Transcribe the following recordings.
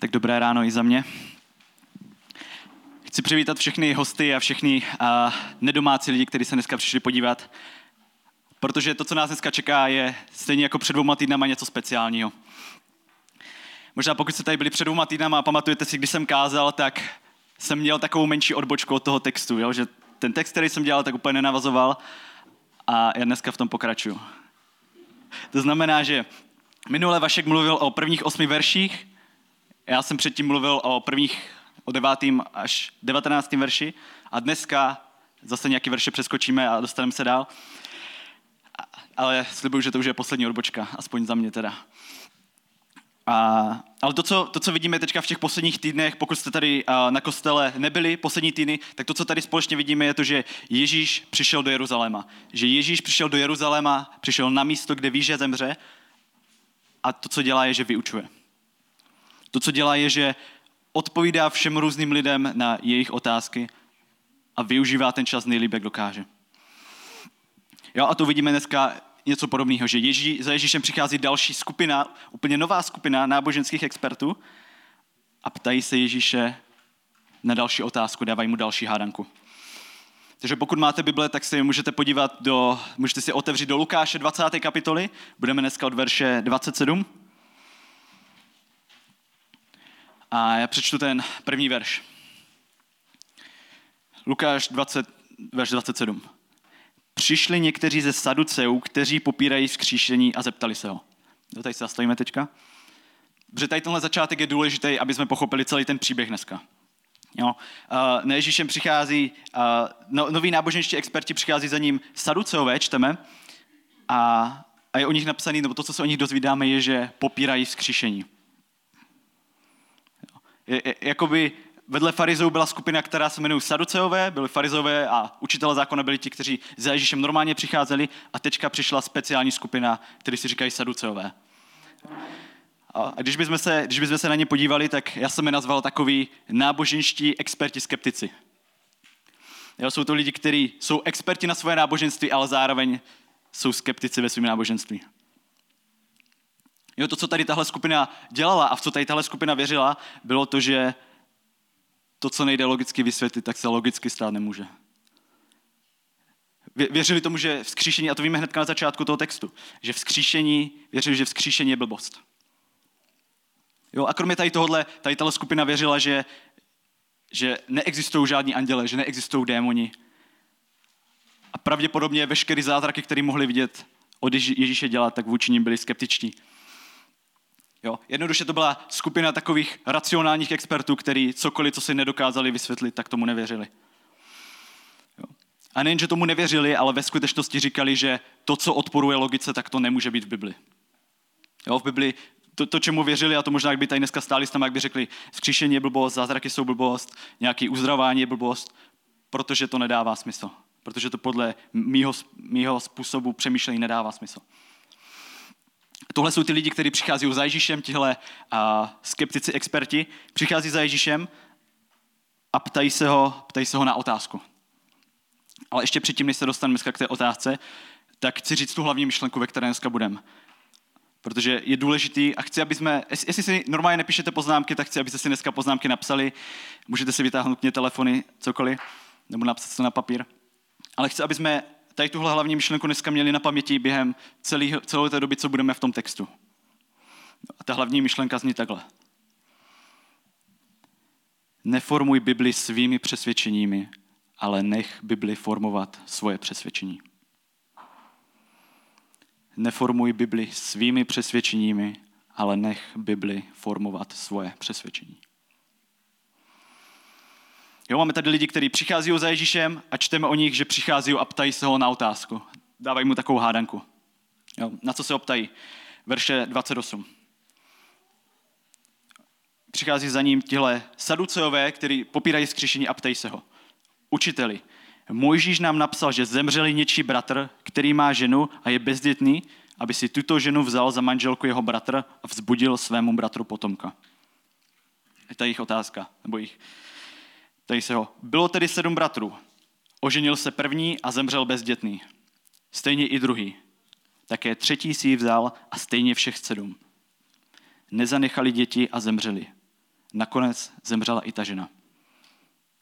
Tak dobré ráno i za mě. Chci přivítat všechny hosty a všechny uh, nedomácí lidi, kteří se dneska přišli podívat, protože to, co nás dneska čeká, je stejně jako před dvouma týdnama něco speciálního. Možná pokud jste tady byli před dvouma týdnama a pamatujete si, když jsem kázal, tak jsem měl takovou menší odbočku od toho textu, jo? že ten text, který jsem dělal, tak úplně nenavazoval a já dneska v tom pokračuju. To znamená, že minule Vašek mluvil o prvních osmi verších, já jsem předtím mluvil o prvních, o devátým až devatenáctým verši a dneska zase nějaký verše přeskočíme a dostaneme se dál. Ale slibuju, že to už je poslední odbočka, aspoň za mě teda. A, ale to co, to, co vidíme teďka v těch posledních týdnech, pokud jste tady na kostele nebyli poslední týdny, tak to, co tady společně vidíme, je to, že Ježíš přišel do Jeruzaléma. Že Ježíš přišel do Jeruzaléma, přišel na místo, kde ví, že zemře a to, co dělá, je, že vyučuje. To, co dělá, je, že odpovídá všem různým lidem na jejich otázky a využívá ten čas nejlíp, jak dokáže. Jo, a to vidíme dneska něco podobného, že Ježí, za Ježíšem přichází další skupina, úplně nová skupina náboženských expertů a ptají se Ježíše na další otázku, dávají mu další hádanku. Takže pokud máte Bible, tak si můžete podívat do, můžete si otevřít do Lukáše 20. kapitoly, budeme dneska od verše 27. A já přečtu ten první verš. Lukáš 20, verš 27. Přišli někteří ze Saduceů, kteří popírají vzkříšení a zeptali se ho. Jo, tady se zastavíme teďka. Protože tady tenhle začátek je důležitý, aby jsme pochopili celý ten příběh dneska. Jo. Uh, na Ježíšem přichází, uh, no, noví náboženští experti přichází za ním Saduceové, čteme, a, a je o nich napsaný, nebo to, co se o nich dozvídáme, je, že popírají vzkříšení. Jakoby vedle farizou byla skupina, která se jmenuje Saduceové, byli farizové a učitele zákona byli ti, kteří za Ježíšem normálně přicházeli a teďka přišla speciální skupina, kteří si říkají Saduceové. A když bychom, se, když bychom se na ně podívali, tak já jsem je nazval takový náboženští experti skeptici. Jo, jsou to lidi, kteří jsou experti na svoje náboženství, ale zároveň jsou skeptici ve svém náboženství. Jo, to, co tady tahle skupina dělala a v co tady tahle skupina věřila, bylo to, že to, co nejde logicky vysvětlit, tak se logicky stát nemůže. Věřili tomu, že vzkříšení, a to víme hned na začátku toho textu, že vzkříšení, věřili, že vzkříšení je blbost. Jo, a kromě tady tohohle, tady tahle skupina věřila, že, že neexistují žádní anděle, že neexistují démoni. A pravděpodobně veškeré zázraky, které mohli vidět od Ježíše dělat, tak vůči ním byli skeptiční. Jo? Jednoduše to byla skupina takových racionálních expertů, kteří cokoliv, co si nedokázali vysvětlit, tak tomu nevěřili. Jo? A nejen, že tomu nevěřili, ale ve skutečnosti říkali, že to, co odporuje logice, tak to nemůže být v Bibli. Jo? V Bibli to, to, čemu věřili, a to možná, jak by tady dneska stáli tam, jak by řekli, skříšení je blbost, zázraky jsou blbost, nějaký uzdravání je blbost, protože to nedává smysl. Protože to podle mýho, mýho způsobu přemýšlení nedává smysl. Tohle jsou ty lidi, kteří přichází za Ježíšem, tihle a, skeptici, experti, přichází za Ježíšem a ptají se ho, ptají se ho na otázku. Ale ještě předtím, než se dostaneme k té otázce, tak chci říct tu hlavní myšlenku, ve které dneska budeme. Protože je důležitý a chci, aby jsme, jestli si normálně nepíšete poznámky, tak chci, abyste si dneska poznámky napsali. Můžete si vytáhnout mě telefony, cokoliv, nebo napsat to na papír. Ale chci, aby jsme tady tuhle hlavní myšlenku dneska měli na paměti během celý, celé té doby, co budeme v tom textu. A ta hlavní myšlenka zní takhle. Neformuj Bibli svými přesvědčeními, ale nech Bibli formovat svoje přesvědčení. Neformuj Bibli svými přesvědčeními, ale nech Bibli formovat svoje přesvědčení. Jo, máme tady lidi, kteří přichází za Ježíšem a čteme o nich, že přichází a ptají se ho na otázku. Dávají mu takovou hádanku. Jo, na co se optají? Verše 28. Přichází za ním tihle saduceové, kteří popírají skřišení a ptají se ho. Učiteli, Mojžíš nám napsal, že zemřeli něčí bratr, který má ženu a je bezdětný, aby si tuto ženu vzal za manželku jeho bratr a vzbudil svému bratru potomka. Je to jejich otázka, nebo jich. Tady se ho. Bylo tedy sedm bratrů. Oženil se první a zemřel bezdětný. Stejně i druhý. Také třetí si ji vzal a stejně všech sedm. Nezanechali děti a zemřeli. nakonec zemřela i ta žena.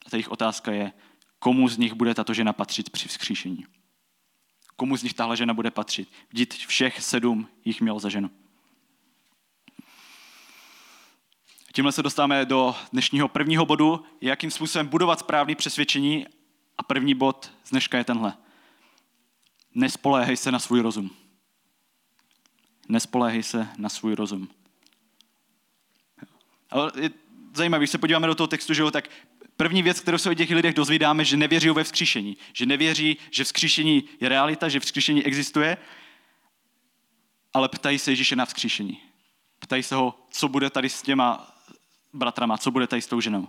A jejich otázka je, komu z nich bude tato žena patřit při vzkříšení. Komu z nich tahle žena bude patřit. Vždyť všech sedm jich měl za ženu. Tímhle se dostáváme do dnešního prvního bodu, jakým způsobem budovat správný přesvědčení. A první bod z dneška je tenhle. Nespoléhej se na svůj rozum. Nespoléhej se na svůj rozum. Ale je zajímavé, když se podíváme do toho textu, že jo, tak první věc, kterou se o těch lidech dozvídáme, že nevěří ve vzkříšení. Že nevěří, že vzkříšení je realita, že vzkříšení existuje, ale ptají se Ježíše na vzkříšení. Ptají se ho, co bude tady s těma bratrama, co bude tady s tou ženou.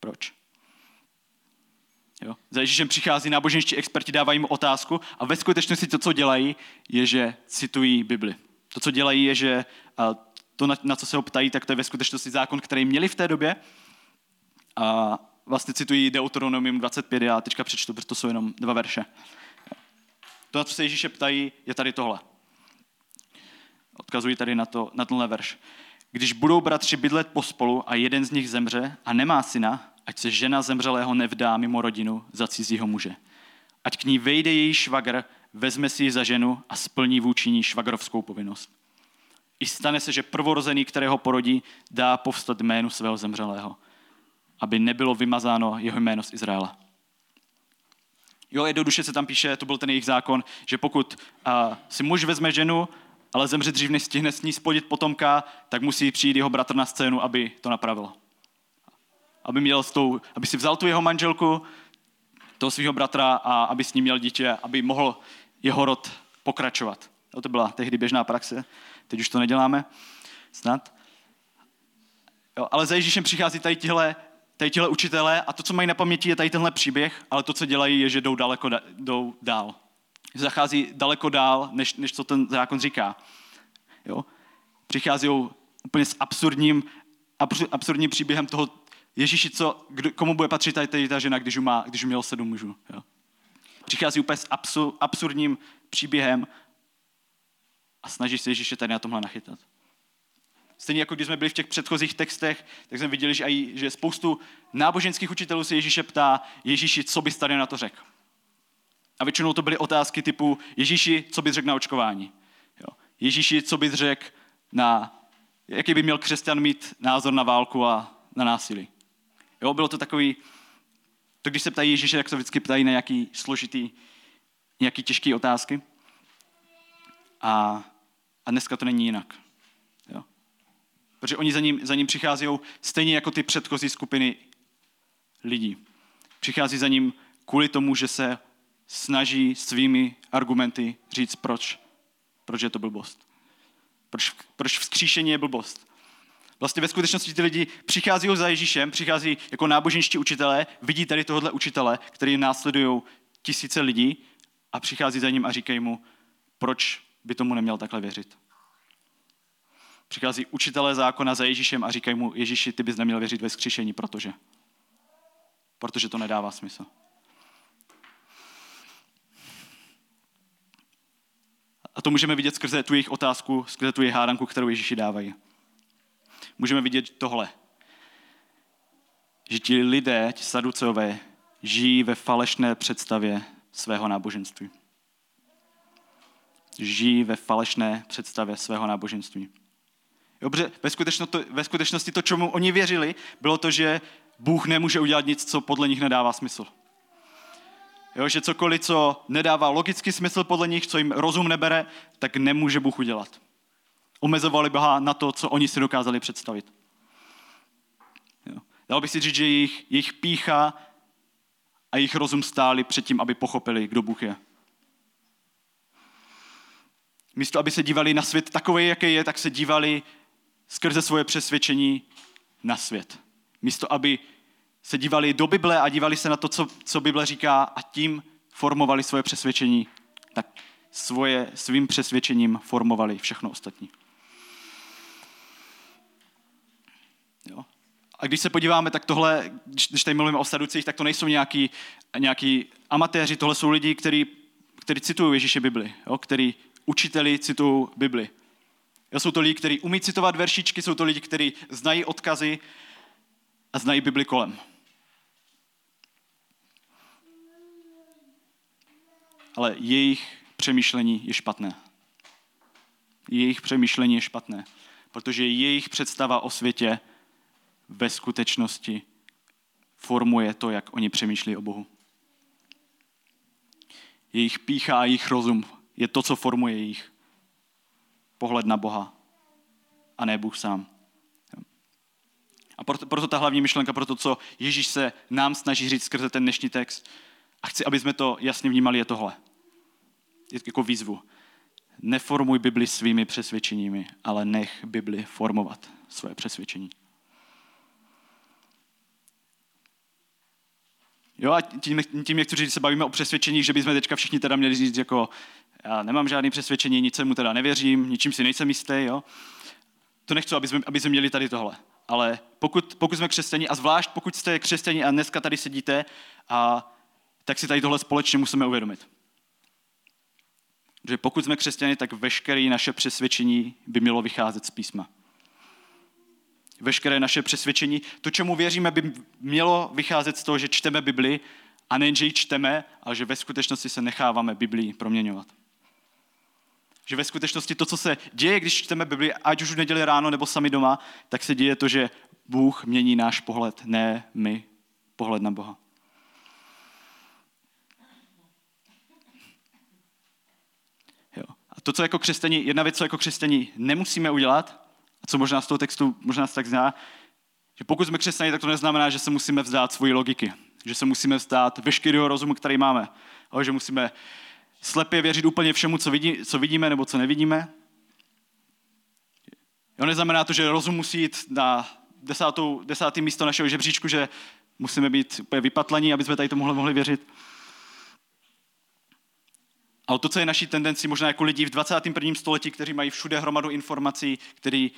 Proč? Jo? Za Ježíšem přichází náboženští experti, dávají mu otázku a ve skutečnosti to, co dělají, je, že citují Bibli. To, co dělají, je, že to, na, co se ho ptají, tak to je ve skutečnosti zákon, který měli v té době. A vlastně citují Deuteronomium 25, já teďka přečtu, protože to jsou jenom dva verše. To, na co se Ježíše ptají, je tady tohle. Odkazují tady na, to, na tenhle verš. Když budou bratři bydlet pospolu a jeden z nich zemře a nemá syna, ať se žena zemřelého nevdá mimo rodinu za cizího muže. Ať k ní vejde její švagr, vezme si ji za ženu a splní vůči ní švagrovskou povinnost. I stane se, že prvorozený, kterého porodí, dá povstat jménu svého zemřelého, aby nebylo vymazáno jeho jméno z Izraela. Jo, jednoduše se tam píše, to byl ten jejich zákon, že pokud uh, si muž vezme ženu, ale zemře dřív, než stihne s ní spodit potomka, tak musí přijít jeho bratr na scénu, aby to napravil. Aby, měl s tou, aby si vzal tu jeho manželku, toho svého bratra a aby s ním měl dítě, aby mohl jeho rod pokračovat. To byla tehdy běžná praxe. Teď už to neděláme, snad. Jo, ale za Ježíšem přichází tady tihle, tady tihle učitelé a to, co mají na paměti, je tady tenhle příběh, ale to, co dělají, je, že jdou, daleko, jdou dál. Zachází daleko dál, než, než co ten zákon říká. Jo? Přichází úplně s absurdním, absurdním příběhem toho, Ježíši, co, kdo, komu bude patřit tady, tady ta žena, když už, má, když už měl sedm mužů. Jo? Přichází úplně s absur, absurdním příběhem a snaží se Ježíše tady na tomhle nachytat. Stejně jako když jsme byli v těch předchozích textech, tak jsme viděli, že, aj, že spoustu náboženských učitelů se Ježíše ptá, Ježíši, co bys tady na to řekl? A většinou to byly otázky typu, Ježíši, co bys řekl na očkování? Jo. Ježíši, co bys řekl na, jaký by měl křesťan mít názor na válku a na násilí? Jo, bylo to takový, to když se ptají Ježíše, tak se vždycky ptají na nějaký složitý, nějaký těžké otázky. A, a dneska to není jinak. Jo? Protože oni za ním, za ním přichází stejně jako ty předchozí skupiny lidí. Přichází za ním kvůli tomu, že se snaží svými argumenty říct, proč, proč je to blbost. Proč, proč vzkříšení je blbost. Vlastně ve skutečnosti ty lidi přichází za Ježíšem, přichází jako náboženští učitelé, vidí tady tohohle učitele, který následují tisíce lidí a přichází za ním a říkají mu, proč by tomu neměl takhle věřit. Přichází učitelé zákona za Ježíšem a říkají mu, Ježíši, ty bys neměl věřit ve skříšení, protože. Protože to nedává smysl. A to můžeme vidět skrze tu jejich otázku, skrze tu jejich hádanku, kterou Ježíši dávají. Můžeme vidět tohle. Že ti lidé, ti saduceové, žijí ve falešné představě svého náboženství žijí ve falešné představě svého náboženství. Dobře, ve ve skutečnosti to, čemu oni věřili, bylo to, že Bůh nemůže udělat nic, co podle nich nedává smysl. Jo, že cokoliv, co nedává logický smysl podle nich, co jim rozum nebere, tak nemůže Bůh udělat. Omezovali Boha na to, co oni si dokázali představit. Jo. Dalo bych si říct, že jejich, jejich pícha a jejich rozum stáli před tím, aby pochopili, kdo Bůh je. Místo, aby se dívali na svět takový, jaký je, tak se dívali skrze svoje přesvědčení na svět. Místo, aby se dívali do Bible a dívali se na to, co, co Bible říká a tím formovali svoje přesvědčení, tak svoje, svým přesvědčením formovali všechno ostatní. Jo. A když se podíváme, tak tohle, když tady mluvíme o saducích, tak to nejsou nějaký, nějaký amatéři, tohle jsou lidi, kteří, kteří citují Ježíše Bibli, jo, který učiteli citují Bibli. Jo, jsou to lidi, kteří umí citovat veršičky, jsou to lidi, kteří znají odkazy a znají Bibli kolem. Ale jejich přemýšlení je špatné. Jejich přemýšlení je špatné, protože jejich představa o světě ve skutečnosti formuje to, jak oni přemýšlí o Bohu. Jejich pícha a jejich rozum je to, co formuje jejich pohled na Boha a ne Bůh sám. A proto, proto ta hlavní myšlenka, proto co Ježíš se nám snaží říct skrze ten dnešní text, a chci, aby jsme to jasně vnímali, je tohle. Je jako výzvu. Neformuj Bibli svými přesvědčeními, ale nech Bibli formovat své přesvědčení. Jo, a tím, tím jak chci říct, se bavíme o přesvědčení, že bychom teďka všichni teda měli říct, jako já nemám žádný přesvědčení, nic mu teda nevěřím, ničím si nejsem jistý, jo. To nechci, aby jsme, aby jsme měli tady tohle. Ale pokud, pokud jsme křesťani, a zvlášť pokud jste křesťani a dneska tady sedíte, a, tak si tady tohle společně musíme uvědomit. Že pokud jsme křesťani, tak veškeré naše přesvědčení by mělo vycházet z písma veškeré naše přesvědčení. To, čemu věříme, by mělo vycházet z toho, že čteme Bibli a nejen, že ji čteme, ale že ve skutečnosti se necháváme Biblii proměňovat. Že ve skutečnosti to, co se děje, když čteme Bibli, ať už v neděli ráno nebo sami doma, tak se děje to, že Bůh mění náš pohled, ne my pohled na Boha. Jo. A to, co jako křesťani, jedna věc, co jako křesťani nemusíme udělat, a co možná z toho textu možná tak zná, že pokud jsme křesťané, tak to neznamená, že se musíme vzdát svoji logiky, že se musíme vzdát veškerého rozumu, který máme, ale že musíme slepě věřit úplně všemu, co, vidí, co vidíme nebo co nevidíme. Jo, neznamená to, že rozum musí jít na desátou, desátý místo našeho žebříčku, že musíme být úplně vypatlení, aby jsme tady to mohli, mohli věřit. Ale to, co je naší tendenci možná jako lidí v 21. století, kteří mají všude hromadu informací, kteří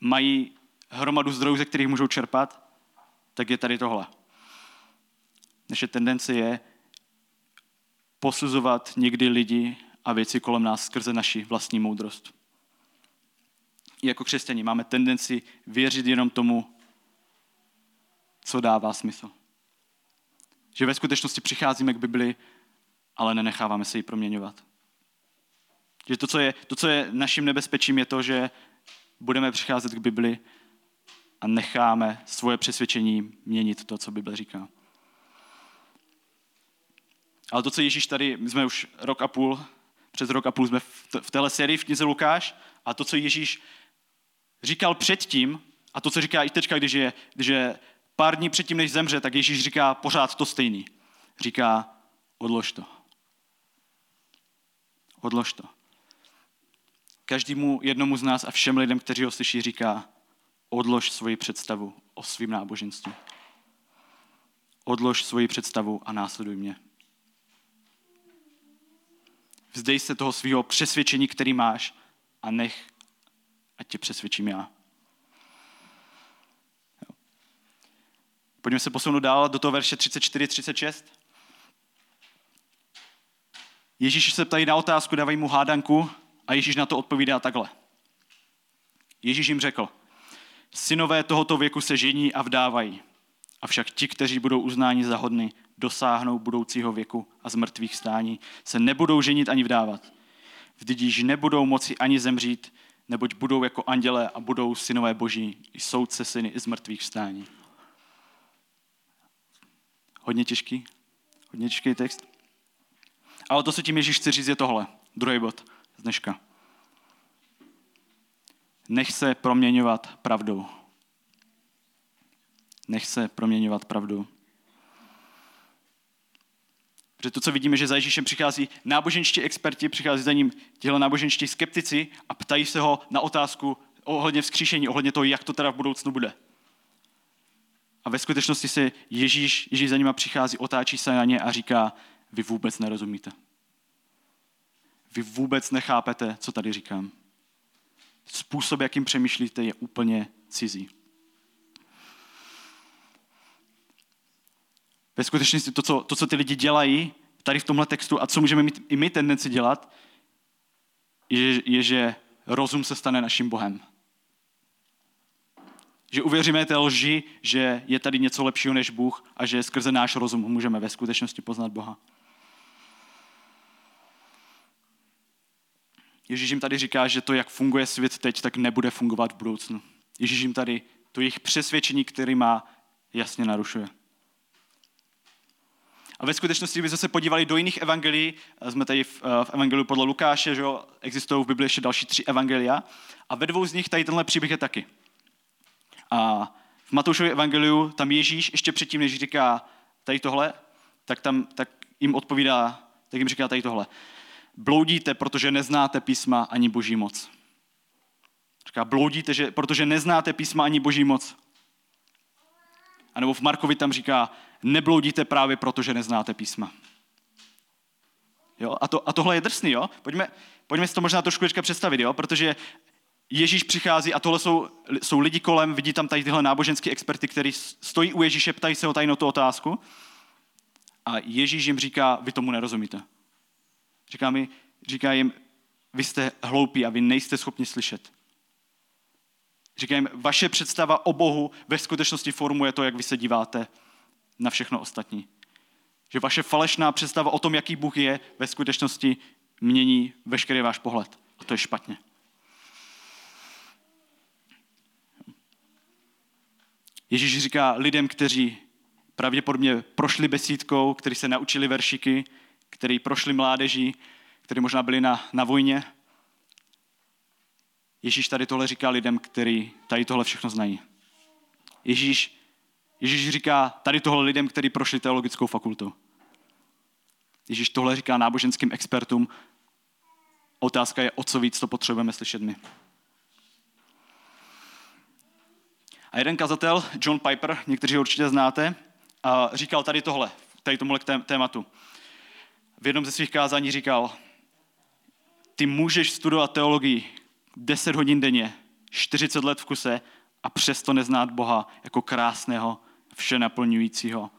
mají hromadu zdrojů, ze kterých můžou čerpat, tak je tady tohle. Naše tendence je posuzovat někdy lidi a věci kolem nás skrze naši vlastní moudrost. I jako křesťani máme tendenci věřit jenom tomu, co dává smysl. Že ve skutečnosti přicházíme k Bibli ale nenecháváme se ji proměňovat. Že to, co je, to, co je naším nebezpečím, je to, že budeme přicházet k Bibli a necháme svoje přesvědčení měnit to, co Bible říká. Ale to, co Ježíš tady, my jsme už rok a půl, přes rok a půl jsme v téhle sérii v knize Lukáš a to, co Ježíš říkal předtím a to, co říká i teďka, když je, když je pár dní předtím, než zemře, tak Ježíš říká pořád to stejný. Říká, odlož to. Odlož to. Každému jednomu z nás a všem lidem, kteří ho slyší, říká, odlož svoji představu o svým náboženství. Odlož svoji představu a následuj mě. Vzdej se toho svého přesvědčení, který máš a nech, ať tě přesvědčím já. Pojďme se posunout dál do toho verše 34-36. Ježíš se ptají na otázku, dávají mu hádanku a Ježíš na to odpovídá takhle. Ježíš jim řekl, synové tohoto věku se žení a vdávají, avšak ti, kteří budou uznáni za hodny, dosáhnou budoucího věku a z mrtvých stání, se nebudou ženit ani vdávat. Vždyť již nebudou moci ani zemřít, neboť budou jako anděle a budou synové boží, i soudce syny i z mrtvých stání. Hodně těžký, hodně těžký text. Ale to, co tím Ježíš chce říct, je tohle. Druhý bod z dneška. Nech se proměňovat pravdou. Nech se proměňovat pravdou. Protože to, co vidíme, že za Ježíšem přichází náboženští experti, přichází za ním těhle náboženští skeptici a ptají se ho na otázku ohledně vzkříšení, ohledně toho, jak to teda v budoucnu bude. A ve skutečnosti se Ježíš, Ježíš za nima přichází, otáčí se na ně a říká, vy vůbec nerozumíte. Vy vůbec nechápete, co tady říkám. Způsob, jakým přemýšlíte, je úplně cizí. Ve skutečnosti to co, to, co ty lidi dělají tady v tomhle textu a co můžeme mít i my tendenci dělat, je, je že rozum se stane naším Bohem. Že uvěříme té lži, že je tady něco lepšího než Bůh a že skrze náš rozum můžeme ve skutečnosti poznat Boha. Ježíš jim tady říká, že to, jak funguje svět teď, tak nebude fungovat v budoucnu. Ježíš jim tady to jejich přesvědčení, který má, jasně narušuje. A ve skutečnosti, kdybychom se podívali do jiných evangelií, jsme tady v, eh, v evangeliu podle Lukáše, že jo, existují v Biblii ještě další tři evangelia, a ve dvou z nich tady tenhle příběh je taky. A v Matoušově evangeliu tam Ježíš ještě předtím, než říká tady tohle, tak tam tak jim odpovídá, tak jim říká tady tohle. Bloudíte, protože neznáte písma ani boží moc. Říká, bloudíte, že, protože neznáte písma ani boží moc. A nebo v Markovi tam říká, nebloudíte právě proto, že neznáte písma. Jo? A, to, a tohle je drsný, jo? Pojďme, pojďme si to možná trošku představit, jo? protože Ježíš přichází a tohle jsou, jsou lidi kolem, vidí tam tady tyhle náboženské experty, kteří stojí u Ježíše, ptají se o tajnou tu otázku a Ježíš jim říká, vy tomu nerozumíte. Říká, mi, říká jim, vy jste hloupí a vy nejste schopni slyšet. Říká jim, vaše představa o Bohu ve skutečnosti formuje to, jak vy se díváte na všechno ostatní. Že vaše falešná představa o tom, jaký Bůh je, ve skutečnosti mění veškerý váš pohled. A to je špatně. Ježíš říká lidem, kteří pravděpodobně prošli besídkou, kteří se naučili veršiky, kteří prošli mládeží, kteří možná byli na, na vojně. Ježíš tady tohle říká lidem, kteří tady tohle všechno znají. Ježíš, Ježíš říká tady tohle lidem, kteří prošli teologickou fakultu. Ježíš tohle říká náboženským expertům. Otázka je, o co víc to potřebujeme slyšet my. A jeden kazatel, John Piper, někteří ho určitě znáte, říkal tady tohle, tady tomuhle tématu. V jednom ze svých kázání říkal, ty můžeš studovat teologii 10 hodin denně, 40 let v kuse a přesto neznát Boha jako krásného, vše naplňujícího,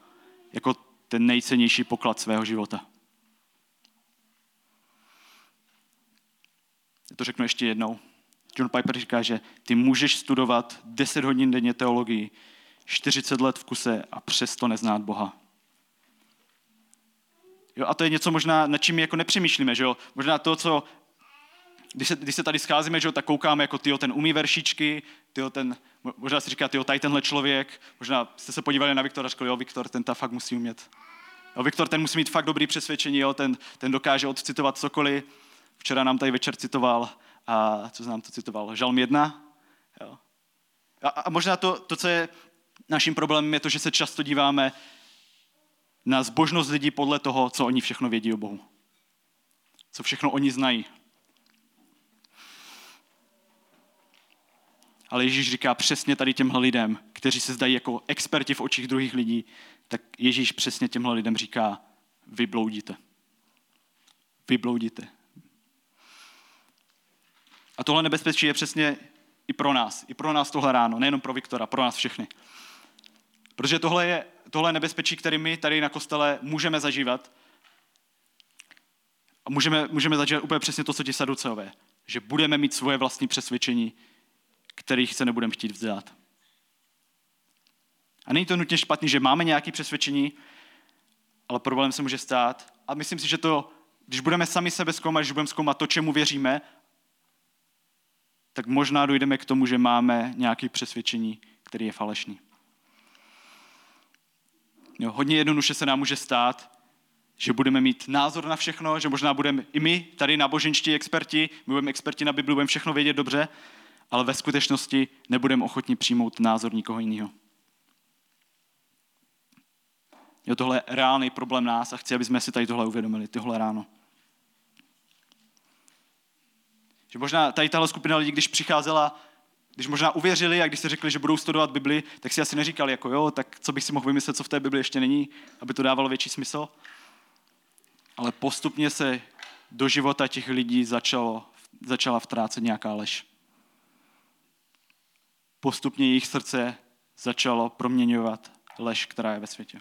jako ten nejcennější poklad svého života. Já to řeknu ještě jednou. John Piper říká, že ty můžeš studovat 10 hodin denně teologii, 40 let v kuse a přesto neznát Boha. Jo, a to je něco možná, nad čím jako nepřemýšlíme, že jo? Možná to, co, když se, když se tady scházíme, že jo, tak koukáme jako tyjo, ten umí veršičky, tyjo, ten, možná si říká, tyjo, tady tenhle člověk, možná jste se podívali na Viktora a řekli, jo, Viktor, ten ta fakt musí umět. Jo, Viktor, ten musí mít fakt dobrý přesvědčení, jo, ten, ten dokáže odcitovat cokoliv. Včera nám tady večer citoval a co znám to citoval, Žalm 1. Jo. A, a možná to, to, co je naším problémem, je to, že se často díváme na zbožnost lidí podle toho, co oni všechno vědí o Bohu. Co všechno oni znají. Ale Ježíš říká přesně tady těmhle lidem, kteří se zdají jako experti v očích druhých lidí, tak Ježíš přesně těmhle lidem říká, vy bloudíte. Vy bloudíte. A tohle nebezpečí je přesně i pro nás. I pro nás tohle ráno, nejenom pro Viktora, pro nás všechny. Protože tohle je, tohle nebezpečí, které my tady na kostele můžeme zažívat. A můžeme, můžeme zažívat úplně přesně to, co ti saduceové. Že budeme mít svoje vlastní přesvědčení, kterých se nebudeme chtít vzdát. A není to nutně špatný, že máme nějaké přesvědčení, ale problém se může stát. A myslím si, že to, když budeme sami sebe zkoumat, když budeme zkoumat to, čemu věříme tak možná dojdeme k tomu, že máme nějaké přesvědčení, který je falešný. Jo, hodně jednoduše se nám může stát, že budeme mít názor na všechno, že možná budeme i my, tady náboženští experti, my budeme experti na Bibli, budeme všechno vědět dobře, ale ve skutečnosti nebudeme ochotni přijmout názor nikoho jiného. Jo, tohle je reálný problém nás a chci, aby jsme si tady tohle uvědomili, tohle ráno. Že možná tady tahle skupina lidí, když přicházela, když možná uvěřili a když si řekli, že budou studovat Bibli, tak si asi neříkali, jako jo, tak co bych si mohl vymyslet, co v té Bibli ještě není, aby to dávalo větší smysl. Ale postupně se do života těch lidí začalo, začala vtrácet nějaká lež. Postupně jejich srdce začalo proměňovat lež, která je ve světě.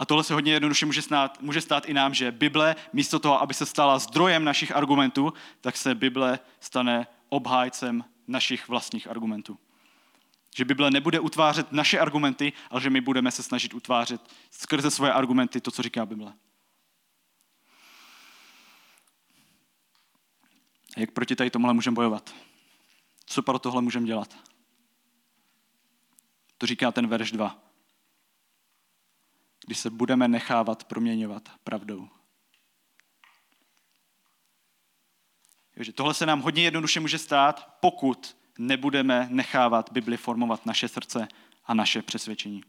A tohle se hodně jednoduše může stát, může stát i nám, že Bible místo toho, aby se stala zdrojem našich argumentů, tak se Bible stane obhájcem našich vlastních argumentů. Že Bible nebude utvářet naše argumenty, ale že my budeme se snažit utvářet skrze svoje argumenty to, co říká Bible. A jak proti tady tomuhle můžeme bojovat? Co pro tohle můžeme dělat? To říká ten verš 2. Když se budeme nechávat proměňovat pravdou. Takže tohle se nám hodně jednoduše může stát, pokud nebudeme nechávat Bibli formovat naše srdce a naše přesvědčení.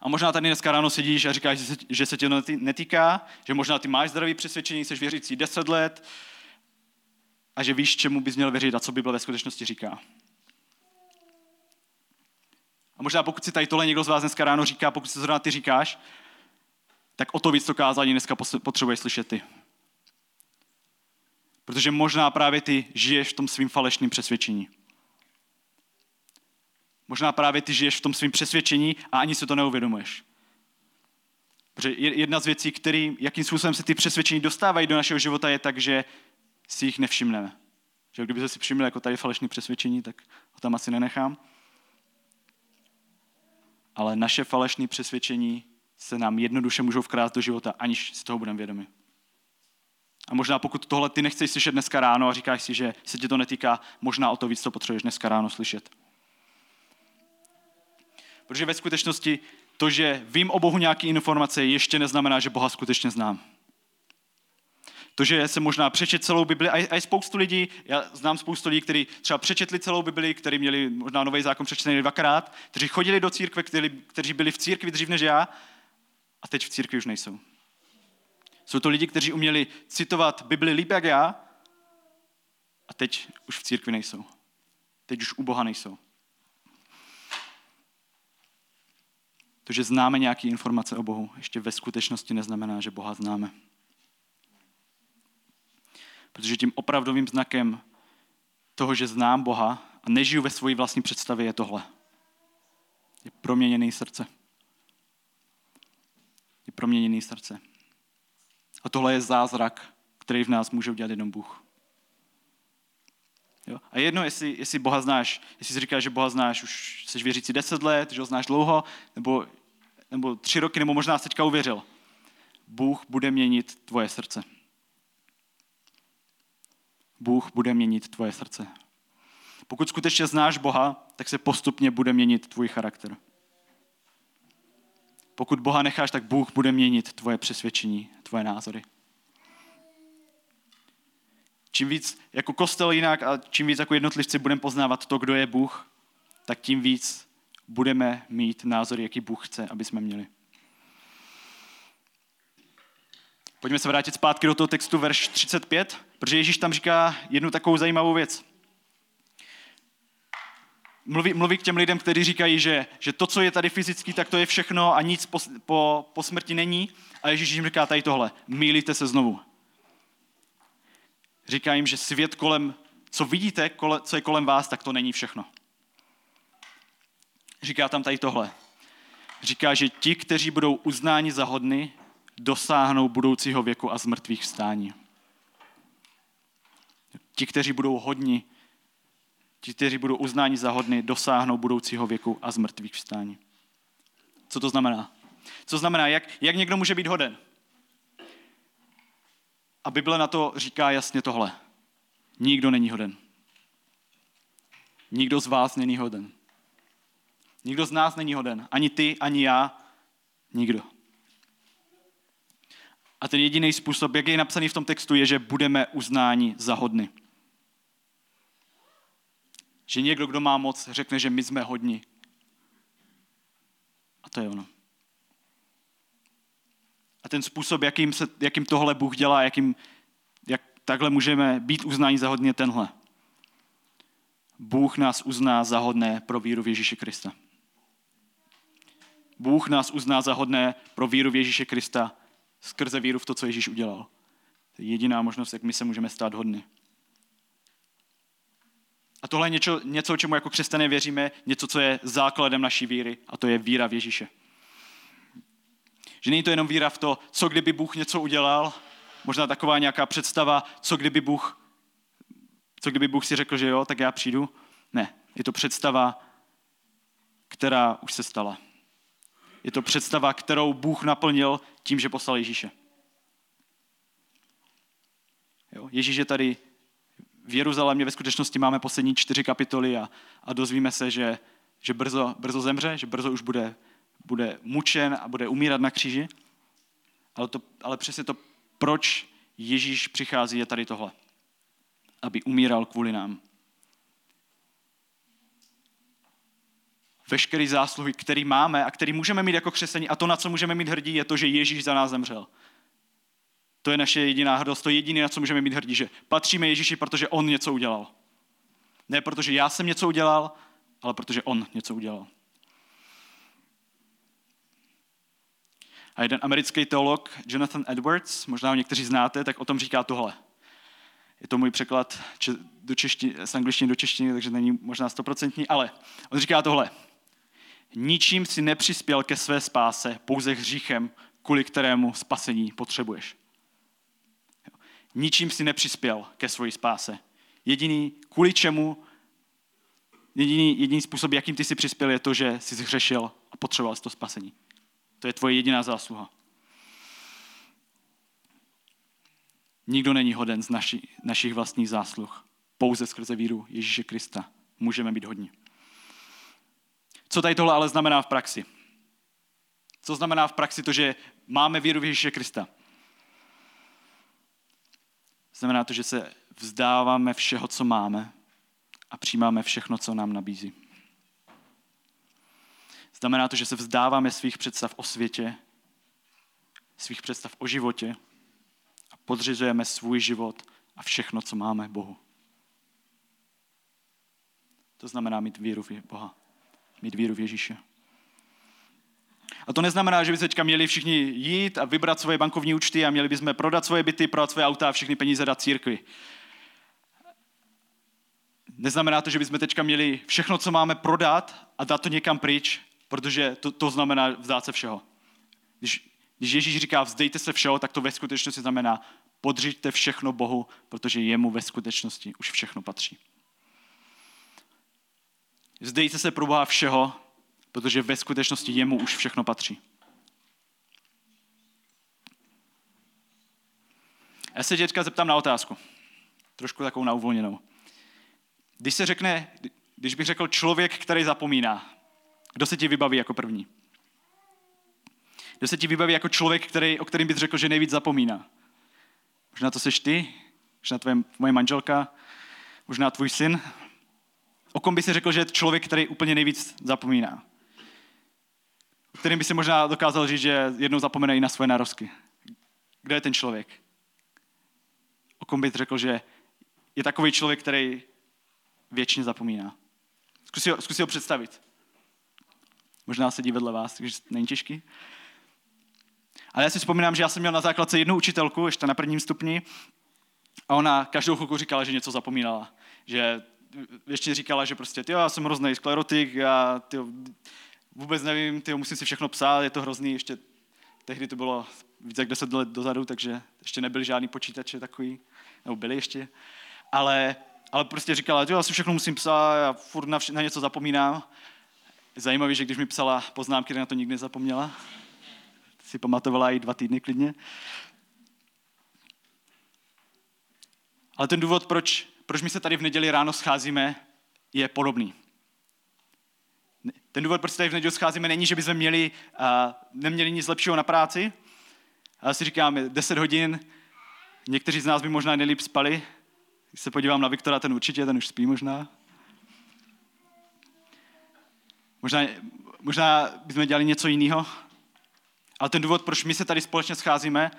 A možná tady dneska ráno sedíš a říkáš, že se tě netýká, že možná ty máš zdravý přesvědčení, jsi věřící 10 let a že víš, čemu bys měl věřit a co Bible ve skutečnosti říká. A možná pokud si tady tohle někdo z vás dneska ráno říká, pokud si zrovna ty říkáš, tak o to víc to kázání dneska potřebuješ slyšet ty. Protože možná právě ty žiješ v tom svým falešným přesvědčení. Možná právě ty žiješ v tom svým přesvědčení a ani si to neuvědomuješ. Protože jedna z věcí, který, jakým způsobem se ty přesvědčení dostávají do našeho života, je tak, že si jich nevšimneme. Že kdyby se si všiml jako tady falešné přesvědčení, tak ho tam asi nenechám. Ale naše falešné přesvědčení se nám jednoduše můžou vkrát do života, aniž si toho budeme vědomi. A možná pokud tohle ty nechceš slyšet dneska ráno a říkáš si, že se ti to netýká, možná o to víc to potřebuješ dneska ráno slyšet. Protože ve skutečnosti to, že vím o Bohu nějaké informace, ještě neznamená, že Boha skutečně znám. To, že se možná přečet celou Bibli, a je spoustu lidí, já znám spoustu lidí, kteří třeba přečetli celou Bibli, kteří měli možná nový zákon přečtený dvakrát, kteří chodili do církve, kteří, kteří byli v církvi dřív než já a teď v církvi už nejsou. Jsou to lidi, kteří uměli citovat Bibli líp jak já a teď už v církvi nejsou. Teď už u Boha nejsou. To, že známe nějaké informace o Bohu, ještě ve skutečnosti neznamená, že Boha známe. Protože tím opravdovým znakem toho, že znám Boha a nežiju ve své vlastní představě, je tohle. Je proměněný srdce. Je proměněný srdce. A tohle je zázrak, který v nás může udělat jenom Bůh. Jo? A jedno, jestli, jestli Boha znáš, jestli si říkáš, že Boha znáš, už jsi věřící deset let, že ho znáš dlouho, nebo, nebo tři roky, nebo možná jsi teďka uvěřil. Bůh bude měnit tvoje srdce. Bůh bude měnit tvoje srdce. Pokud skutečně znáš Boha, tak se postupně bude měnit tvůj charakter. Pokud Boha necháš, tak Bůh bude měnit tvoje přesvědčení, tvoje názory. Čím víc jako kostel jinak a čím víc jako jednotlivci budeme poznávat to, kdo je Bůh, tak tím víc budeme mít názor, jaký Bůh chce, aby jsme měli. Pojďme se vrátit zpátky do toho textu, verš 35, protože Ježíš tam říká jednu takovou zajímavou věc. Mluví, mluví k těm lidem, kteří říkají, že, že to, co je tady fyzický, tak to je všechno a nic po, po, po smrti není. A Ježíš jim říká tady tohle, mýlíte se znovu. Říká jim, že svět kolem, co vidíte, kole, co je kolem vás, tak to není všechno. Říká tam tady tohle. Říká, že ti, kteří budou uznáni za hodny, dosáhnou budoucího věku a zmrtvých vstání. Ti, kteří budou hodni, ti, kteří budou uznáni za hodny, dosáhnou budoucího věku a zmrtvých vstání. Co to znamená? Co znamená, jak, jak někdo může být hoden? A Bible na to říká jasně tohle. Nikdo není hoden. Nikdo z vás není hoden. Nikdo z nás není hoden. Ani ty, ani já. Nikdo. A ten jediný způsob, jak je napsaný v tom textu, je, že budeme uznáni za hodny. Že někdo, kdo má moc, řekne, že my jsme hodni. A to je ono. A ten způsob, jakým, se, jakým tohle Bůh dělá, jakým, jak takhle můžeme být uznáni za hodně, tenhle. Bůh nás uzná za hodné pro víru v Ježíše Krista. Bůh nás uzná za hodné pro víru v Ježíše Krista skrze víru v to, co Ježíš udělal. To je jediná možnost, jak my se můžeme stát hodny. A tohle je něco, něco čemu jako křesťané věříme, něco, co je základem naší víry, a to je víra v Ježíše. Že není to jenom víra v to, co kdyby Bůh něco udělal, možná taková nějaká představa, co kdyby Bůh, co kdyby Bůh si řekl, že jo, tak já přijdu. Ne, je to představa, která už se stala. Je to představa, kterou Bůh naplnil tím, že poslal Ježíše. Jo? Ježíš je tady v Jeruzalémě, ve skutečnosti máme poslední čtyři kapitoly a, a dozvíme se, že, že brzo, brzo zemře, že brzo už bude, bude mučen a bude umírat na kříži. Ale, to, ale přesně to, proč Ježíš přichází, je tady tohle. Aby umíral kvůli nám. Veškerý zásluhy, který máme a který můžeme mít jako křesení a to, na co můžeme mít hrdí, je to, že Ježíš za nás zemřel. To je naše jediná hrdost, to je jediné, na co můžeme mít hrdí, že patříme Ježíši, protože On něco udělal. Ne protože já jsem něco udělal, ale protože On něco udělal. A jeden americký teolog, Jonathan Edwards, možná ho někteří znáte, tak o tom říká tohle. Je to můj překlad do češtiny, z angličtiny do češtiny, takže není možná stoprocentní, ale on říká tohle. Ničím si nepřispěl ke své spáse, pouze hříchem, kvůli kterému spasení potřebuješ. Ničím si nepřispěl ke své spáse. Jediný, kvůli čemu, jediný, jediný způsob, jakým ty si přispěl, je to, že jsi zhřešil a potřeboval jsi to spasení. To je tvoje jediná zásluha. Nikdo není hoden z naši, našich vlastních zásluh. Pouze skrze víru Ježíše Krista můžeme být hodní. Co tady tohle ale znamená v praxi? Co znamená v praxi to, že máme víru v Ježíše Krista? Znamená to, že se vzdáváme všeho, co máme a přijímáme všechno, co nám nabízí. Znamená to, že se vzdáváme svých představ o světě, svých představ o životě a podřizujeme svůj život a všechno, co máme Bohu. To znamená mít víru v Boha, mít víru v Ježíše. A to neznamená, že by teďka měli všichni jít a vybrat svoje bankovní účty a měli bychom prodat svoje byty, prodat svoje auta a všechny peníze dát církvi. Neznamená to, že bychom teďka měli všechno, co máme, prodat a dát to někam pryč, protože to, to znamená vzdát se všeho. Když, když Ježíš říká vzdejte se všeho, tak to ve skutečnosti znamená podřiďte všechno Bohu, protože jemu ve skutečnosti už všechno patří. Vzdejte se pro Boha všeho, protože ve skutečnosti jemu už všechno patří. Já se teďka zeptám na otázku. Trošku takovou na uvolněnou. Když se řekne, když bych řekl člověk, který zapomíná, kdo se ti vybaví jako první? Kdo se ti vybaví jako člověk, který, o kterým bys řekl, že nejvíc zapomíná? Možná to seš ty, možná tvoje, moje manželka, možná tvůj syn. O kom by si řekl, že je člověk, který úplně nejvíc zapomíná? O kterým by si možná dokázal říct, že jednou zapomene i na svoje narozky. Kdo je ten člověk? O kom bys řekl, že je takový člověk, který věčně zapomíná. Zkus si ho, zkus si ho představit. Možná sedí vedle vás, takže není těžký. Ale já si vzpomínám, že já jsem měl na základce jednu učitelku, ještě na prvním stupni, a ona každou chvilku říkala, že něco zapomínala. Že ještě říkala, že prostě, tyjo, já jsem hrozný sklerotik, já tyjo, vůbec nevím, tyjo, musím si všechno psát, je to hrozný, ještě tehdy to bylo více jak 10 let dozadu, takže ještě nebyly žádný počítače takový, nebo byly ještě. Ale, ale prostě říkala, že já si všechno musím psát, já furt na, vš- na něco zapomínám. Zajímavé, že když mi psala poznámky, tak na to nikdy nezapomněla. Si pamatovala i dva týdny klidně. Ale ten důvod, proč, proč my se tady v neděli ráno scházíme, je podobný. Ten důvod, proč se tady v neděli scházíme, není, že bychom měli, uh, neměli nic lepšího na práci. Ale si říkáme 10 hodin, někteří z nás by možná nejlíp spali. Když se podívám na Viktora, ten určitě, ten už spí možná. Možná, možná bychom dělali něco jiného. Ale ten důvod, proč my se tady společně scházíme,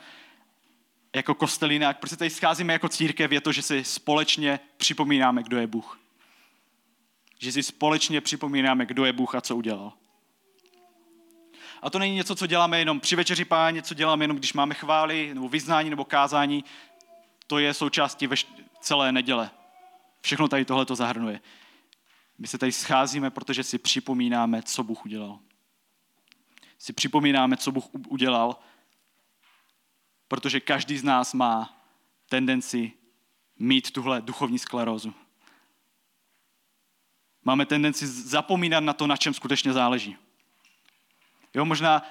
jako kostelinak, proč se tady scházíme jako církev, je to, že si společně připomínáme, kdo je Bůh. Že si společně připomínáme, kdo je Bůh a co udělal. A to není něco, co děláme jenom při večeři páně, co děláme jenom, když máme chvály, nebo vyznání, nebo kázání. To je součástí veš- celé neděle. Všechno tady tohle to zahrnuje. My se tady scházíme, protože si připomínáme, co Bůh udělal. si připomínáme, co Bůh udělal, protože každý z nás má tendenci mít tuhle duchovní sklerózu. Máme tendenci zapomínat na to, na čem skutečně záleží. Jo, možná,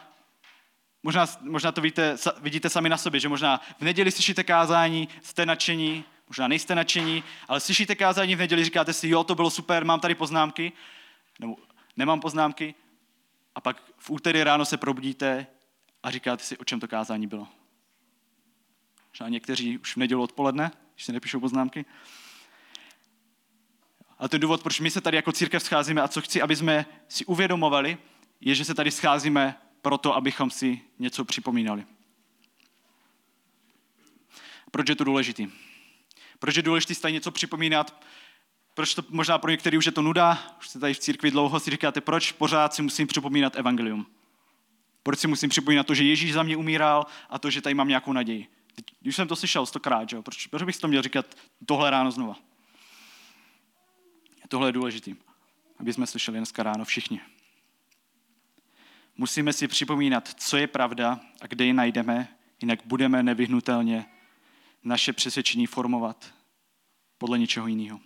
možná, možná to víte, vidíte sami na sobě, že možná v neděli slyšíte kázání, jste nadšení, možná nejste nadšení, ale slyšíte kázání v neděli, říkáte si, jo, to bylo super, mám tady poznámky, nebo nemám poznámky, a pak v úterý ráno se probudíte a říkáte si, o čem to kázání bylo. Možná někteří už v nedělu odpoledne, když si nepíšou poznámky. A ten důvod, proč my se tady jako církev scházíme a co chci, aby jsme si uvědomovali, je, že se tady scházíme proto, abychom si něco připomínali. Proč je to důležitý? Proč je důležité si tady něco připomínat? Proč to možná pro některý už je to nuda? Už jste tady v církvi dlouho, si říkáte, proč pořád si musím připomínat evangelium? Proč si musím připomínat to, že Ježíš za mě umíral a to, že tady mám nějakou naději? Když jsem to slyšel stokrát, že? Proč, proč bych to měl říkat tohle ráno znova? Tohle je důležité, aby jsme slyšeli dneska ráno všichni. Musíme si připomínat, co je pravda a kde ji najdeme, jinak budeme nevyhnutelně naše přesvědčení formovat podle něčeho jiného.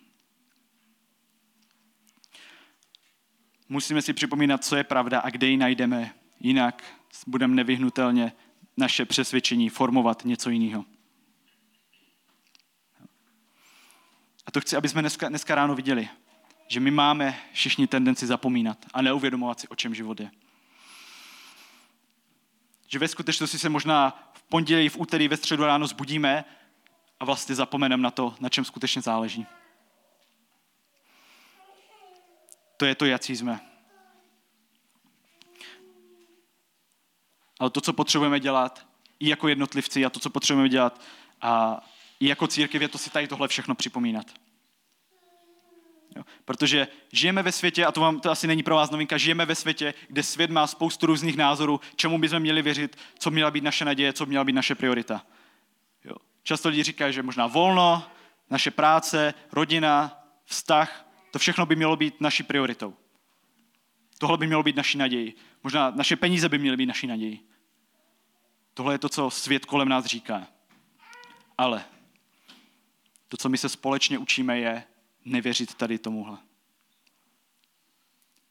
Musíme si připomínat, co je pravda a kde ji najdeme, jinak budeme nevyhnutelně naše přesvědčení formovat něco jiného. A to chci, aby jsme dneska, dneska ráno viděli, že my máme všichni tendenci zapomínat a neuvědomovat si, o čem život je. Že ve skutečnosti se možná v pondělí, v úterý, ve středu ráno zbudíme a vlastně zapomeneme na to, na čem skutečně záleží. To je to, jaký jsme. Ale to, co potřebujeme dělat, i jako jednotlivci, a to, co potřebujeme dělat, a i jako církev, je to si tady tohle všechno připomínat. Jo? Protože žijeme ve světě, a to, vám, to asi není pro vás novinka, žijeme ve světě, kde svět má spoustu různých názorů, čemu bychom měli věřit, co měla být naše naděje, co měla být naše priorita. Jo? Často lidi říkají, že možná volno, naše práce, rodina, vztah, to všechno by mělo být naší prioritou. Tohle by mělo být naší naději. Možná naše peníze by měly být naší naději. Tohle je to, co svět kolem nás říká. Ale to, co my se společně učíme, je nevěřit tady tomuhle.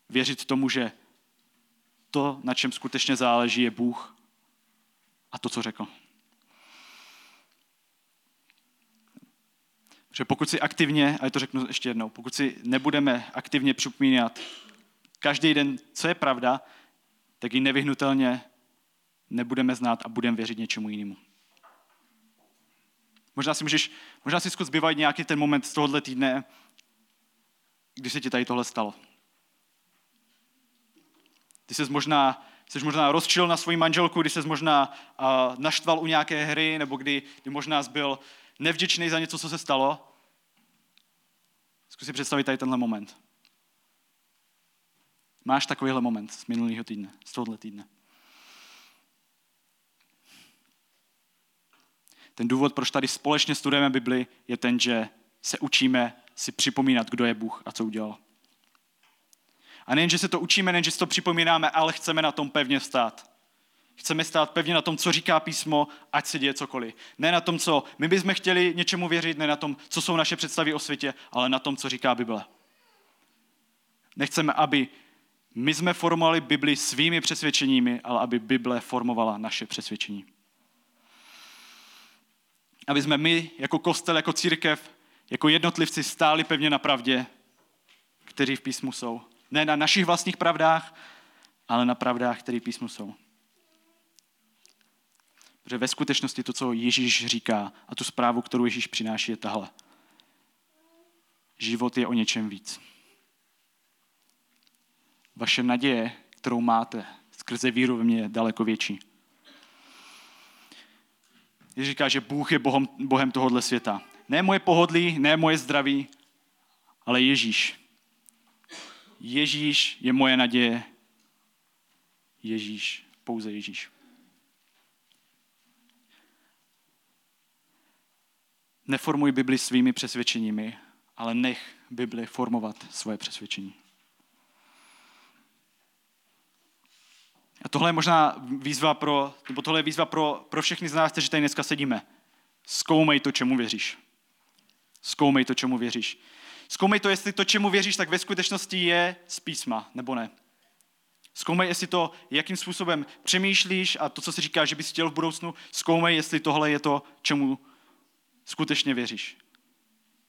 Věřit tomu, že to, na čem skutečně záleží, je Bůh a to, co řekl. Že pokud si aktivně, a to řeknu ještě jednou, pokud si nebudeme aktivně připomínat každý den, co je pravda, tak ji nevyhnutelně nebudeme znát a budeme věřit něčemu jinému. Možná si můžeš, možná si zkus bývat nějaký ten moment z tohohle týdne, kdy se ti tady tohle stalo. Ty jsi možná, jsi možná rozčil na svoji manželku, kdy jsi možná uh, naštval u nějaké hry, nebo kdy, kdy možná jsi byl nevděčný za něco, co se stalo. Zkus si představit tady tenhle moment. Máš takovýhle moment z minulého týdne, z tohohle týdne. Ten důvod, proč tady společně studujeme Bibli, je ten, že se učíme si připomínat, kdo je Bůh a co udělal. A nejen, že se to učíme, nejen, že si to připomínáme, ale chceme na tom pevně stát. Chceme stát pevně na tom, co říká písmo, ať se děje cokoliv. Ne na tom, co my bychom chtěli něčemu věřit, ne na tom, co jsou naše představy o světě, ale na tom, co říká Bible. Nechceme, aby my jsme formovali Bibli svými přesvědčeními, ale aby Bible formovala naše přesvědčení. Aby jsme my, jako kostel, jako církev, jako jednotlivci stáli pevně na pravdě, kteří v písmu jsou. Ne na našich vlastních pravdách, ale na pravdách, které písmu jsou. Protože ve skutečnosti to, co Ježíš říká a tu zprávu, kterou Ježíš přináší, je tahle. Život je o něčem víc. Vaše naděje, kterou máte skrze víru ve mě, je daleko větší. Ježíš říká, že Bůh je bohem, bohem tohohle světa. Ne moje pohodlí, ne moje zdraví, ale Ježíš. Ježíš je moje naděje. Ježíš, pouze Ježíš. Neformuj Bibli svými přesvědčeními, ale nech Bibli formovat svoje přesvědčení. A tohle je možná výzva pro, nebo tohle je výzva pro, pro všechny z nás, kteří tady dneska sedíme. Zkoumej to, čemu věříš. Zkoumej to, čemu věříš. Zkoumej to, jestli to, čemu věříš, tak ve skutečnosti je z písma, nebo ne. Zkoumej, jestli to, jakým způsobem přemýšlíš a to, co si říká, že bys chtěl v budoucnu, zkoumej, jestli tohle je to, čemu skutečně věříš.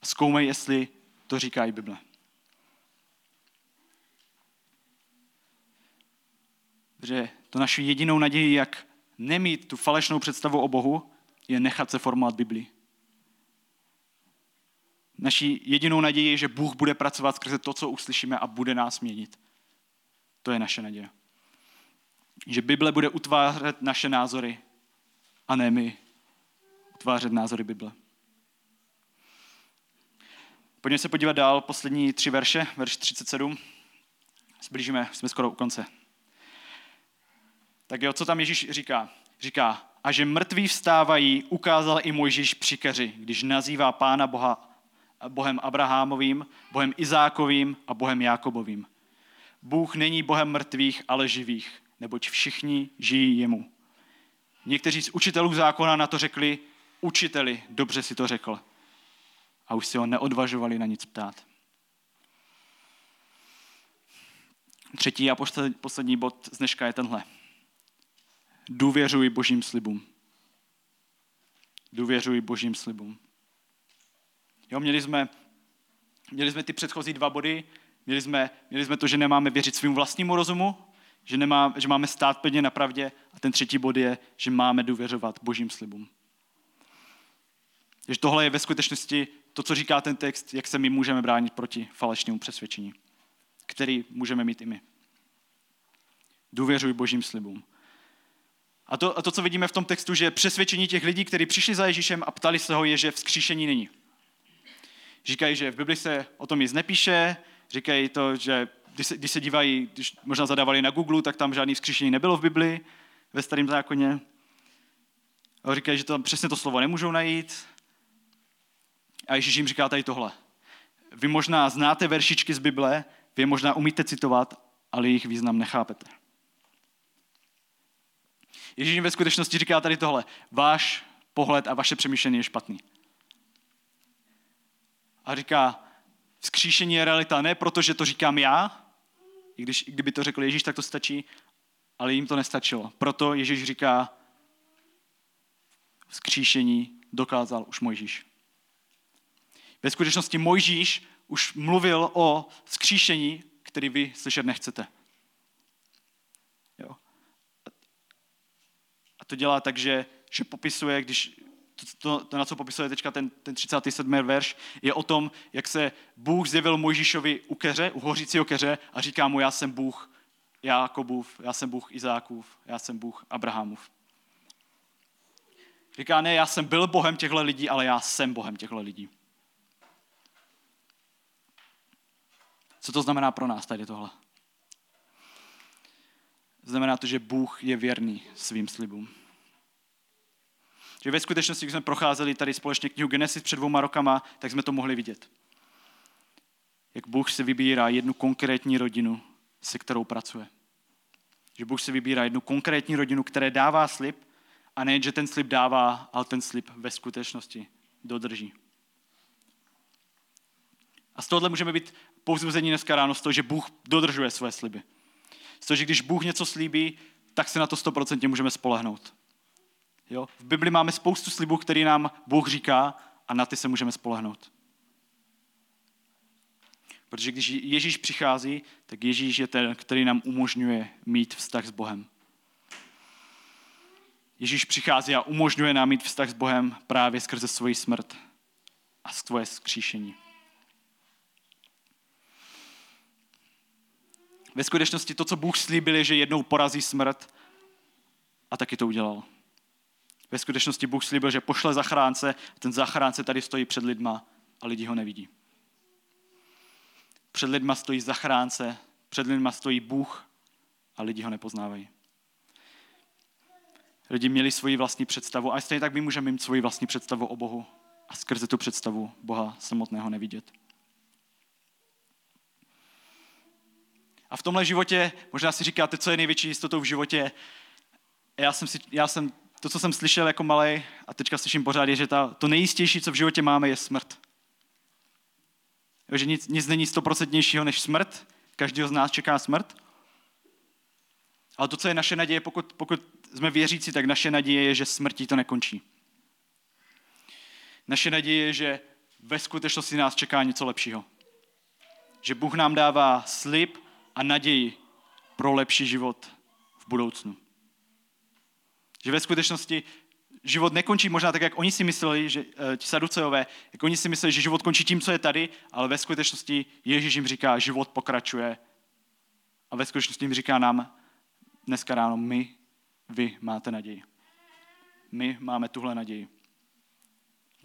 Zkoumej, jestli to říká i Bible. Že to naší jedinou naději, jak nemít tu falešnou představu o Bohu, je nechat se formovat Biblii. Naší jedinou naději je, že Bůh bude pracovat skrze to, co uslyšíme a bude nás měnit. To je naše naděje. Že Bible bude utvářet naše názory a ne my utvářet názory Bible. Pojďme se podívat dál, poslední tři verše, verš 37. Zblížíme, jsme skoro u konce. Tak jo, co tam Ježíš říká? Říká, a že mrtví vstávají, ukázal i Mojžíš při keři, když nazývá Pána Boha Bohem Abrahamovým, Bohem Izákovým a Bohem Jákobovým. Bůh není Bohem mrtvých, ale živých, neboť všichni žijí jemu. Někteří z učitelů zákona na to řekli, učiteli, dobře si to řekl. A už si ho neodvažovali na nic ptát. Třetí a poslední bod z dneška je tenhle. Důvěřuj božím slibům. Důvěřuj božím slibům. Jo, měli jsme, měli jsme ty předchozí dva body, měli jsme, měli jsme to, že nemáme věřit svým vlastnímu rozumu, že, nemá, že máme stát pevně na pravdě a ten třetí bod je, že máme důvěřovat božím slibům. Že tohle je ve skutečnosti to, co říká ten text, jak se my můžeme bránit proti falešnému přesvědčení, který můžeme mít i my. Důvěřuj božím slibům. A to, a to, co vidíme v tom textu, že přesvědčení těch lidí, kteří přišli za Ježíšem a ptali se ho, je, že vzkříšení není. Říkají, že v Bibli se o tom nic nepíše, říkají to, že když se, když se dívají, když možná zadávali na Google, tak tam žádný vzkříšení nebylo v Bibli, ve starém zákoně. A říkají, že tam přesně to slovo nemůžou najít. A Ježíš jim říká tady tohle. Vy možná znáte veršičky z Bible, vy možná umíte citovat, ale jejich význam nechápete. Ježíš jim ve skutečnosti říká tady tohle. Váš pohled a vaše přemýšlení je špatný a říká, vzkříšení je realita ne proto, že to říkám já, i když i kdyby to řekl Ježíš, tak to stačí, ale jim to nestačilo. Proto Ježíš říká, vzkříšení dokázal už Mojžíš. Ve skutečnosti Mojžíš už mluvil o vzkříšení, který vy slyšet nechcete. Jo. A to dělá tak, že, že popisuje, když to, to, na co popisuje teďka ten, ten 37. verš, je o tom, jak se Bůh zjevil Mojžíšovi u keře, u hořícího keře a říká mu, já jsem Bůh Jákobův, já jsem Bůh Izákův, já jsem Bůh Abrahamův. Říká, ne, já jsem byl Bohem těchto lidí, ale já jsem Bohem těchto lidí. Co to znamená pro nás tady tohle? Znamená to, že Bůh je věrný svým slibům. Že ve skutečnosti, když jsme procházeli tady společně knihu Genesis před dvouma rokama, tak jsme to mohli vidět. Jak Bůh si vybírá jednu konkrétní rodinu, se kterou pracuje. Že Bůh si vybírá jednu konkrétní rodinu, které dává slib, a ne, že ten slib dává, ale ten slib ve skutečnosti dodrží. A z tohohle můžeme být povzbuzení dneska ráno z toho, že Bůh dodržuje své sliby. Že když Bůh něco slíbí, tak se na to stoprocentně můžeme spolehnout. Jo? V Bibli máme spoustu slibů, který nám Bůh říká a na ty se můžeme spolehnout. Protože když Ježíš přichází, tak Ježíš je ten, který nám umožňuje mít vztah s Bohem. Ježíš přichází a umožňuje nám mít vztah s Bohem právě skrze svoji smrt a svoje skříšení. Ve skutečnosti to, co Bůh slíbil, je, že jednou porazí smrt a taky to udělal. Ve skutečnosti Bůh slíbil, že pošle zachránce, ten zachránce tady stojí před lidma a lidi ho nevidí. Před lidma stojí zachránce, před lidma stojí Bůh a lidi ho nepoznávají. Lidi měli svoji vlastní představu a stejně tak my můžeme mít svoji vlastní představu o Bohu a skrze tu představu Boha samotného nevidět. A v tomhle životě, možná si říkáte, co je největší jistotou v životě. Já jsem, si, já jsem to, co jsem slyšel jako malý, a teďka slyším pořád, je, že ta, to nejistější, co v životě máme, je smrt. Že nic, nic není stoprocentnějšího než smrt. Každého z nás čeká smrt. Ale to, co je naše naděje, pokud, pokud jsme věřící, tak naše naděje je, že smrtí to nekončí. Naše naděje je, že ve skutečnosti nás čeká něco lepšího. Že Bůh nám dává slib a naději pro lepší život v budoucnu. Že ve skutečnosti život nekončí možná tak, jak oni si mysleli, že eh, ti saduceové, jak oni si mysleli, že život končí tím, co je tady, ale ve skutečnosti Ježíš jim říká, život pokračuje. A ve skutečnosti jim říká nám dneska ráno, my, vy máte naději. My máme tuhle naději.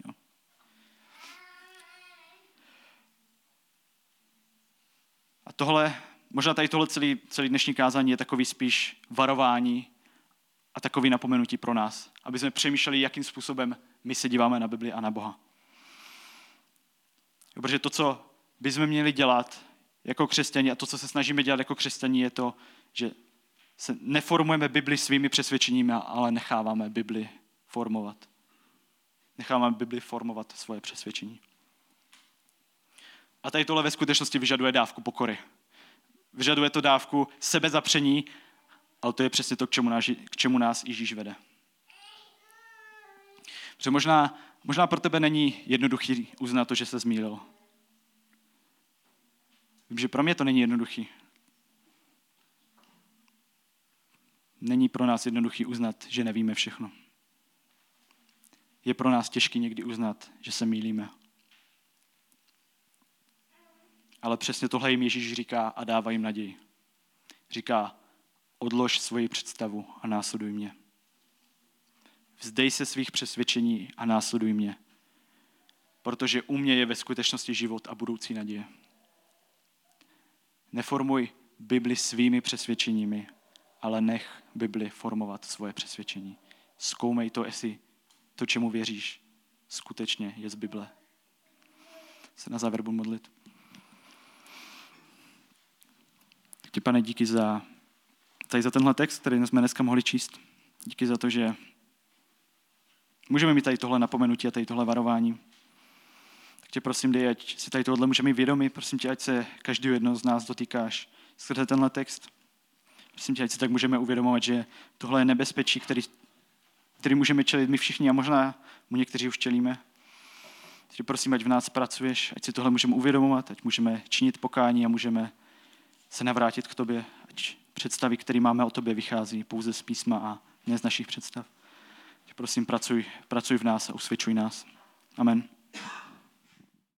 Jo. A tohle, možná tady tohle celý, celý dnešní kázání je takový spíš varování a takový napomenutí pro nás, aby jsme přemýšleli, jakým způsobem my se díváme na Bibli a na Boha. Protože to, co bychom měli dělat jako křesťani a to, co se snažíme dělat jako křesťani, je to, že se neformujeme Bibli svými přesvědčeními, ale necháváme Bibli formovat. Necháváme Bibli formovat svoje přesvědčení. A tady tohle ve skutečnosti vyžaduje dávku pokory. Vyžaduje to dávku sebezapření ale to je přesně to, k čemu nás, k čemu nás Ježíš vede. Protože možná, možná pro tebe není jednoduchý uznat to, že se zmýlil. Vím, že pro mě to není jednoduchý. Není pro nás jednoduchý uznat, že nevíme všechno. Je pro nás těžký někdy uznat, že se mýlíme. Ale přesně tohle jim Ježíš říká a dává jim naději. Říká, odlož svoji představu a následuj mě. Vzdej se svých přesvědčení a následuj mě, protože u mě je ve skutečnosti život a budoucí naděje. Neformuj Bibli svými přesvědčeními, ale nech Bibli formovat svoje přesvědčení. Zkoumej to, jestli to, čemu věříš, skutečně je z Bible. Se na závěr budu modlit. Ti, pane, díky za tady za tenhle text, který jsme dneska mohli číst. Díky za to, že můžeme mít tady tohle napomenutí a tady tohle varování. Tak tě prosím, dej, ať si tady tohle můžeme vědomi. Prosím tě, ať se každý jedno z nás dotýkáš skrze tenhle text. Prosím tě, ať si tak můžeme uvědomovat, že tohle je nebezpečí, který, který můžeme čelit my všichni a možná mu někteří už čelíme. Takže prosím, ať v nás pracuješ, ať si tohle můžeme uvědomovat, ať můžeme činit pokání a můžeme se navrátit k tobě, ať představy, které máme o tobě, vychází pouze z písma a ne z našich představ. Prosím, pracuj, pracuj v nás a usvědčuj nás. Amen.